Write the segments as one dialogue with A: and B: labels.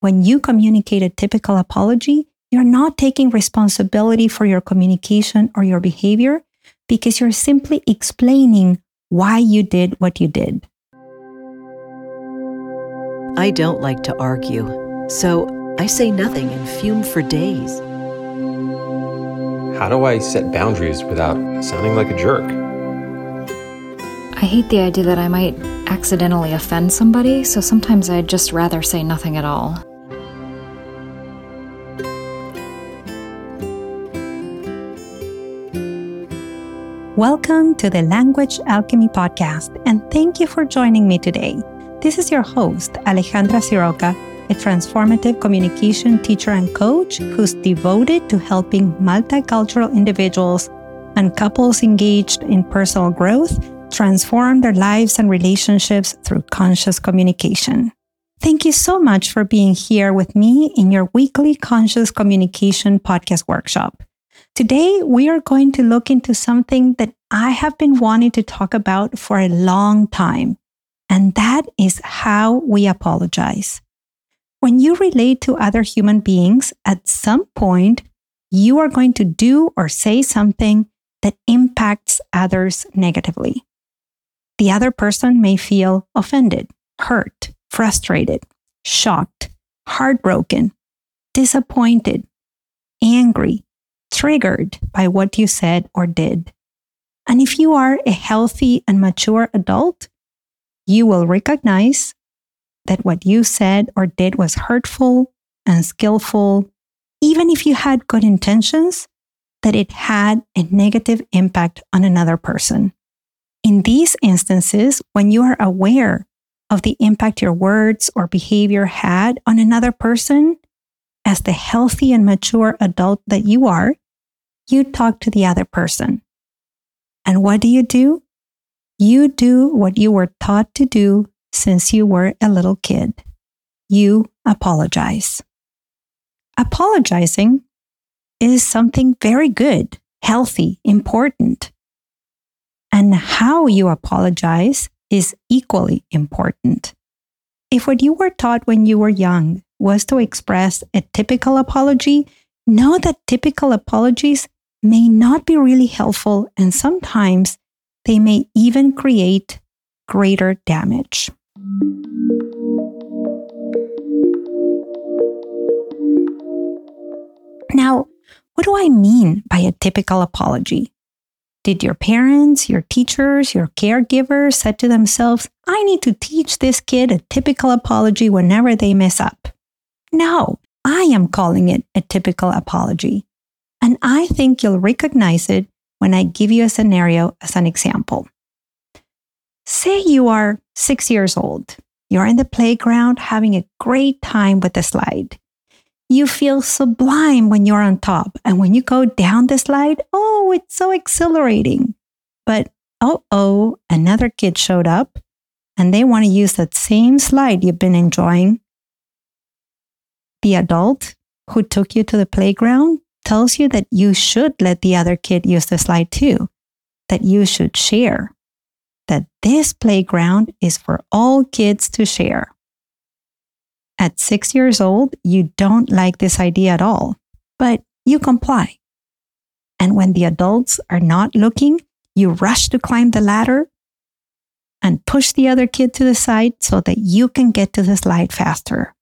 A: when you communicate a typical apology, you're not taking responsibility for your communication or your behavior because you're simply explaining why you did what you did.
B: I don't like to argue, so I say nothing and fume for days.
C: How do I set boundaries without sounding like a jerk?
D: I hate the idea that I might accidentally offend somebody, so sometimes I'd just rather say nothing at all.
A: Welcome to the Language Alchemy Podcast, and thank you for joining me today. This is your host, Alejandra Siroka, a transformative communication teacher and coach who's devoted to helping multicultural individuals and couples engaged in personal growth transform their lives and relationships through conscious communication. Thank you so much for being here with me in your weekly conscious communication podcast workshop. Today, we are going to look into something that I have been wanting to talk about for a long time, and that is how we apologize. When you relate to other human beings, at some point, you are going to do or say something that impacts others negatively. The other person may feel offended, hurt, frustrated, shocked, heartbroken, disappointed, angry, triggered by what you said or did. And if you are a healthy and mature adult, you will recognize that what you said or did was hurtful and skillful, even if you had good intentions, that it had a negative impact on another person. In these instances, when you are aware of the impact your words or behavior had on another person, as the healthy and mature adult that you are, you talk to the other person. And what do you do? You do what you were taught to do since you were a little kid. You apologize. Apologizing is something very good, healthy, important. And how you apologize is equally important. If what you were taught when you were young was to express a typical apology, know that typical apologies may not be really helpful and sometimes they may even create greater damage. Now, what do I mean by a typical apology? Did your parents, your teachers, your caregivers said to themselves, I need to teach this kid a typical apology whenever they mess up? No, I am calling it a typical apology. And I think you'll recognize it when I give you a scenario as an example. Say you are six years old. You're in the playground having a great time with the slide. You feel sublime when you're on top. And when you go down the slide, oh, it's so exhilarating. But oh, oh, another kid showed up and they want to use that same slide you've been enjoying. The adult who took you to the playground tells you that you should let the other kid use the slide too, that you should share, that this playground is for all kids to share. At six years old, you don't like this idea at all, but you comply. And when the adults are not looking, you rush to climb the ladder and push the other kid to the side so that you can get to the slide faster.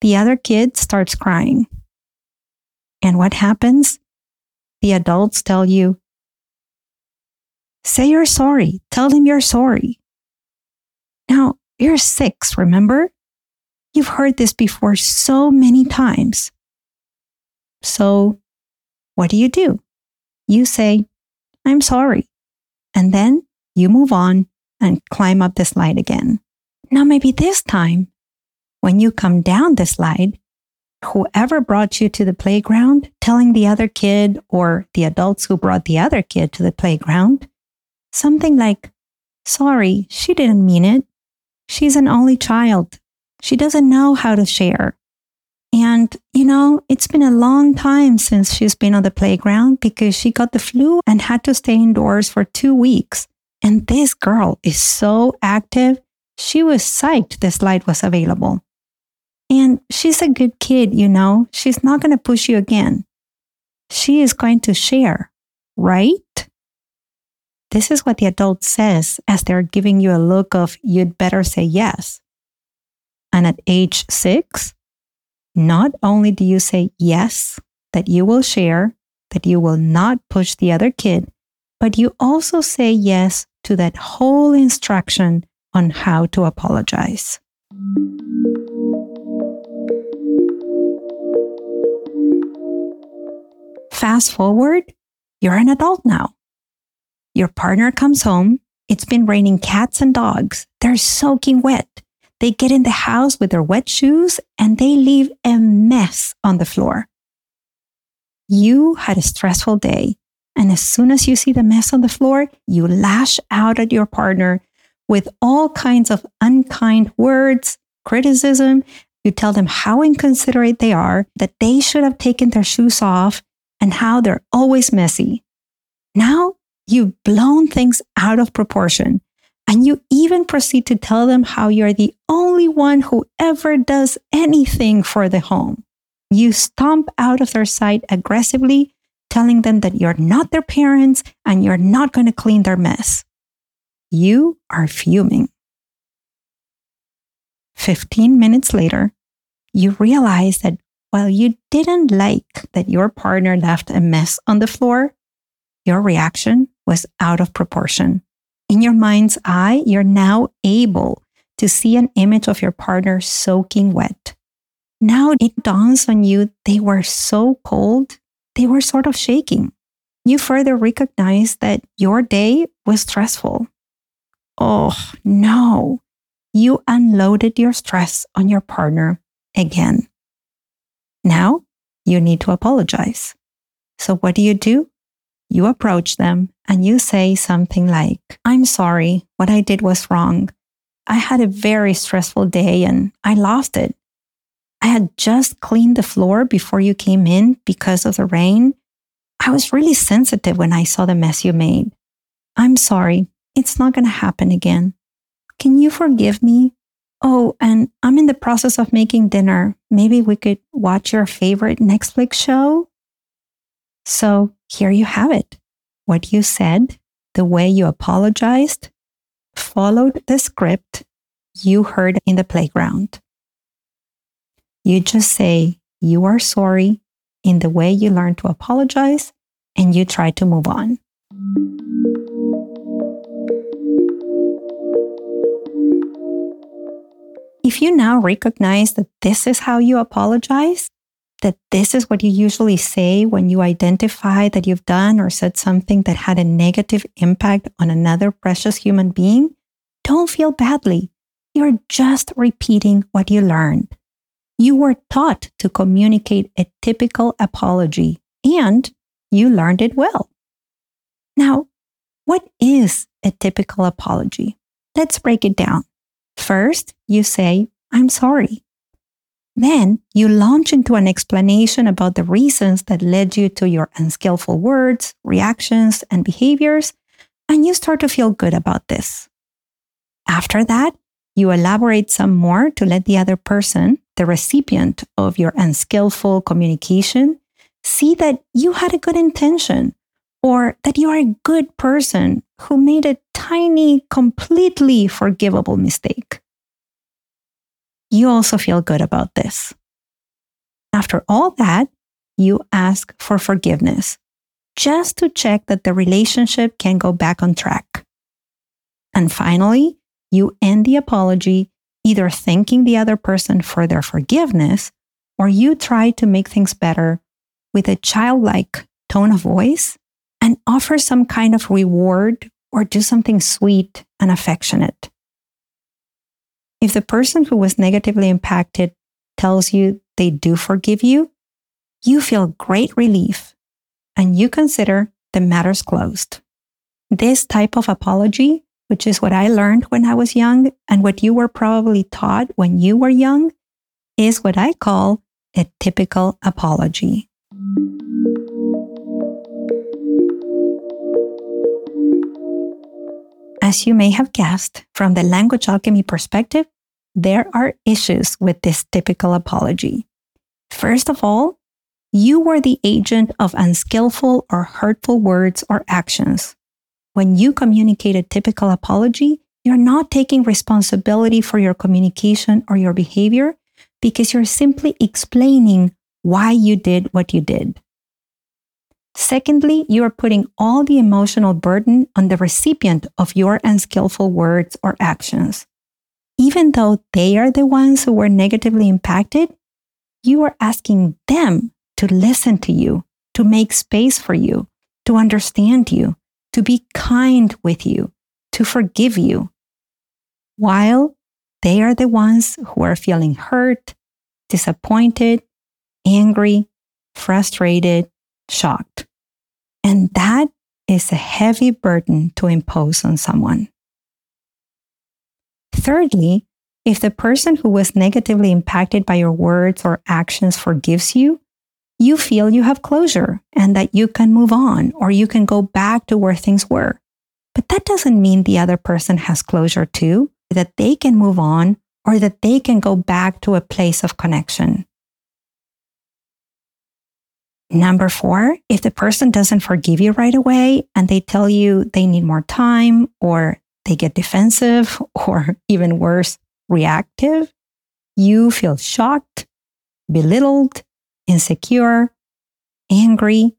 A: The other kid starts crying and what happens? The adults tell you, say you're sorry. Tell them you're sorry. Now, you're six, remember? You've heard this before so many times. So, what do you do? You say, I'm sorry. And then you move on and climb up the slide again. Now, maybe this time, when you come down the slide, whoever brought you to the playground telling the other kid or the adults who brought the other kid to the playground something like, Sorry, she didn't mean it. She's an only child. She doesn't know how to share. And, you know, it's been a long time since she's been on the playground because she got the flu and had to stay indoors for two weeks. And this girl is so active. She was psyched the slide was available. And she's a good kid, you know, she's not going to push you again. She is going to share, right? This is what the adult says as they're giving you a look of, you'd better say yes. And at age six, not only do you say yes, that you will share, that you will not push the other kid, but you also say yes to that whole instruction on how to apologize. Fast forward, you're an adult now. Your partner comes home. It's been raining cats and dogs. They're soaking wet. They get in the house with their wet shoes and they leave a mess on the floor. You had a stressful day. And as soon as you see the mess on the floor, you lash out at your partner with all kinds of unkind words, criticism. You tell them how inconsiderate they are, that they should have taken their shoes off, and how they're always messy. Now you've blown things out of proportion. And you even proceed to tell them how you're the only one who ever does anything for the home. You stomp out of their sight aggressively, telling them that you're not their parents and you're not going to clean their mess. You are fuming. 15 minutes later, you realize that while you didn't like that your partner left a mess on the floor, your reaction was out of proportion. In your mind's eye, you're now able to see an image of your partner soaking wet. Now it dawns on you they were so cold, they were sort of shaking. You further recognize that your day was stressful. Oh no, you unloaded your stress on your partner again. Now you need to apologize. So what do you do? You approach them and you say something like, I'm sorry, what I did was wrong. I had a very stressful day and I lost it. I had just cleaned the floor before you came in because of the rain. I was really sensitive when I saw the mess you made. I'm sorry. It's not going to happen again. Can you forgive me? Oh, and I'm in the process of making dinner. Maybe we could watch your favorite Netflix show? So here you have it. What you said, the way you apologized, followed the script you heard in the playground. You just say you are sorry in the way you learn to apologize and you try to move on. If you now recognize that this is how you apologize, that this is what you usually say when you identify that you've done or said something that had a negative impact on another precious human being, don't feel badly. You're just repeating what you learned. You were taught to communicate a typical apology and you learned it well. Now, what is a typical apology? Let's break it down. First, you say, I'm sorry. Then you launch into an explanation about the reasons that led you to your unskillful words, reactions, and behaviors, and you start to feel good about this. After that, you elaborate some more to let the other person, the recipient of your unskillful communication, see that you had a good intention or that you are a good person who made a tiny, completely forgivable mistake you also feel good about this. After all that, you ask for forgiveness just to check that the relationship can go back on track. And finally, you end the apology either thanking the other person for their forgiveness or you try to make things better with a childlike tone of voice and offer some kind of reward or do something sweet and affectionate. If the person who was negatively impacted tells you they do forgive you, you feel great relief and you consider the matters closed. This type of apology, which is what I learned when I was young and what you were probably taught when you were young, is what I call a typical apology. As you may have guessed, from the language alchemy perspective, there are issues with this typical apology. First of all, you were the agent of unskillful or hurtful words or actions. When you communicate a typical apology, you're not taking responsibility for your communication or your behavior because you're simply explaining why you did what you did. Secondly, you are putting all the emotional burden on the recipient of your unskillful words or actions. Even though they are the ones who were negatively impacted, you are asking them to listen to you, to make space for you, to understand you, to be kind with you, to forgive you, while they are the ones who are feeling hurt, disappointed, angry, frustrated, shocked. And that is a heavy burden to impose on someone. Thirdly, if the person who was negatively impacted by your words or actions forgives you, you feel you have closure and that you can move on or you can go back to where things were. But that doesn't mean the other person has closure too, that they can move on or that they can go back to a place of connection. Number four, if the person doesn't forgive you right away and they tell you they need more time or they get defensive or even worse, reactive, you feel shocked, belittled, insecure, angry.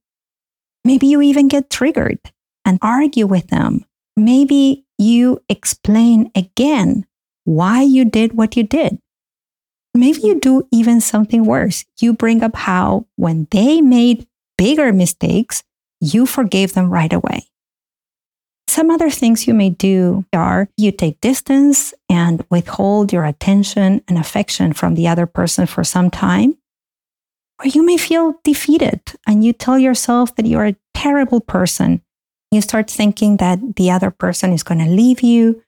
A: Maybe you even get triggered and argue with them. Maybe you explain again why you did what you did. Maybe you do even something worse. You bring up how when they made bigger mistakes, you forgave them right away. Some other things you may do are you take distance and withhold your attention and affection from the other person for some time. Or you may feel defeated and you tell yourself that you're a terrible person. You start thinking that the other person is going to leave you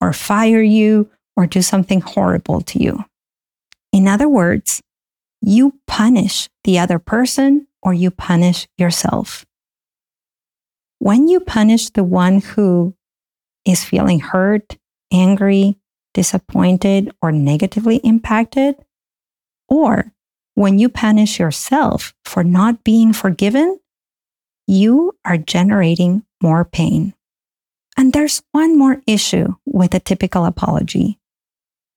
A: or fire you or do something horrible to you. In other words, you punish the other person or you punish yourself. When you punish the one who is feeling hurt, angry, disappointed, or negatively impacted, or when you punish yourself for not being forgiven, you are generating more pain. And there's one more issue with a typical apology.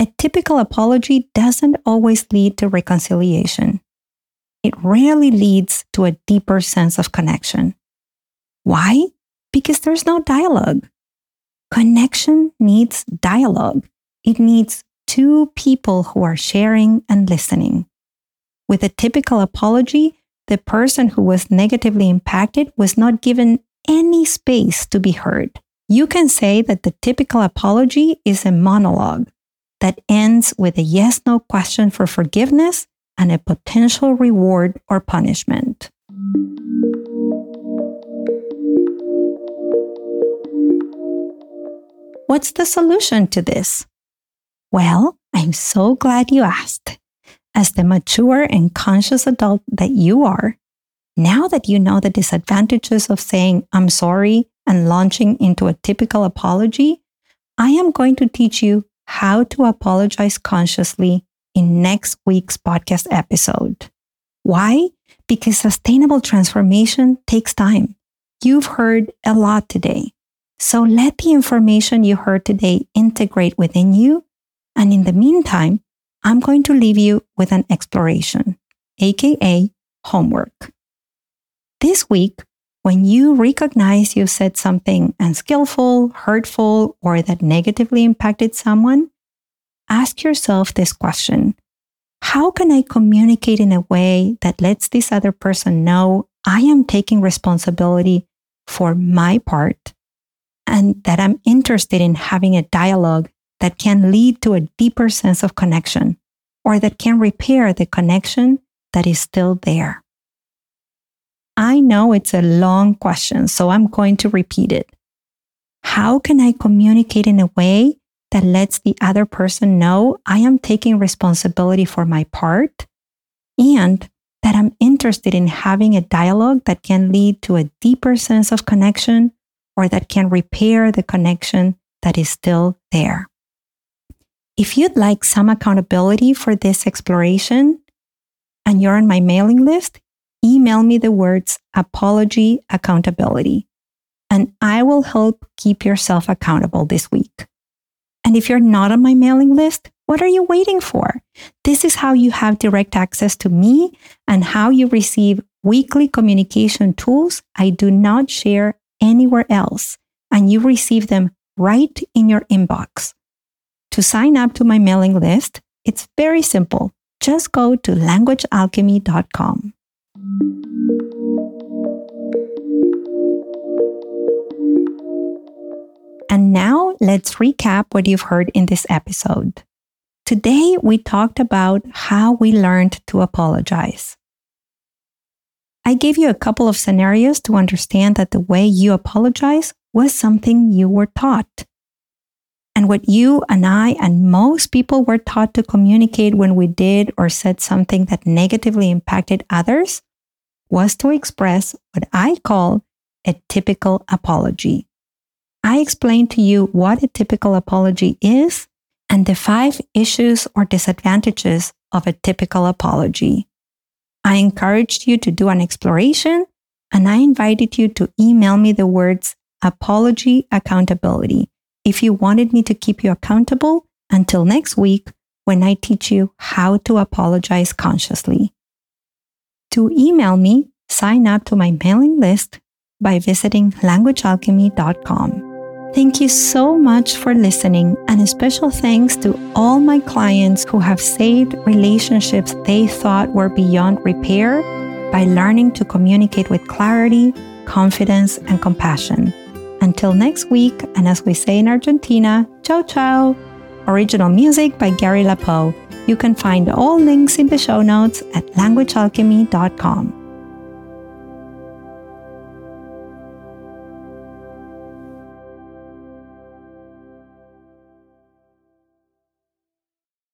A: A typical apology doesn't always lead to reconciliation. It rarely leads to a deeper sense of connection. Why? Because there's no dialogue. Connection needs dialogue. It needs two people who are sharing and listening. With a typical apology, the person who was negatively impacted was not given any space to be heard. You can say that the typical apology is a monologue that ends with a yes no question for forgiveness and a potential reward or punishment. What's the solution to this? Well, I'm so glad you asked as the mature and conscious adult that you are, now that you know the disadvantages of saying, I'm sorry, and launching into a typical apology, I am going to teach you how to apologize consciously in next week's podcast episode. Why? Because sustainable transformation takes time. You've heard a lot today. So let the information you heard today integrate within you. And in the meantime, I'm going to leave you with an exploration, aka homework. This week, when you recognize you said something unskillful, hurtful, or that negatively impacted someone, ask yourself this question How can I communicate in a way that lets this other person know I am taking responsibility for my part and that I'm interested in having a dialogue that can lead to a deeper sense of connection or that can repair the connection that is still there. I know it's a long question, so I'm going to repeat it. How can I communicate in a way that lets the other person know I am taking responsibility for my part and that I'm interested in having a dialogue that can lead to a deeper sense of connection or that can repair the connection that is still there? If you'd like some accountability for this exploration and you're on my mailing list, email me the words apology accountability, and I will help keep yourself accountable this week. And if you're not on my mailing list, what are you waiting for? This is how you have direct access to me and how you receive weekly communication tools I do not share anywhere else, and you receive them right in your inbox. To sign up to my mailing list, it's very simple. Just go to languagealchemy.com. And now let's recap what you've heard in this episode. Today, we talked about how we learned to apologize. I gave you a couple of scenarios to understand that the way you apologize was something you were taught. And what you and I and most people were taught to communicate when we did or said something that negatively impacted others was to express what I call a typical apology. I explained to you what a typical apology is and the five issues or disadvantages of a typical apology. I encouraged you to do an exploration and I invited you to email me the words apology accountability if you wanted me to keep you accountable until next week when I teach you how to apologize consciously. To email me, sign up to my mailing list by visiting languagealchemy.com. Thank you so much for listening, and a special thanks to all my clients who have saved relationships they thought were beyond repair by learning to communicate with clarity, confidence, and compassion. Until next week, and as we say in Argentina, ciao ciao! Original music by Gary LaPoe. You can find all links in the show notes at languagealchemy.com.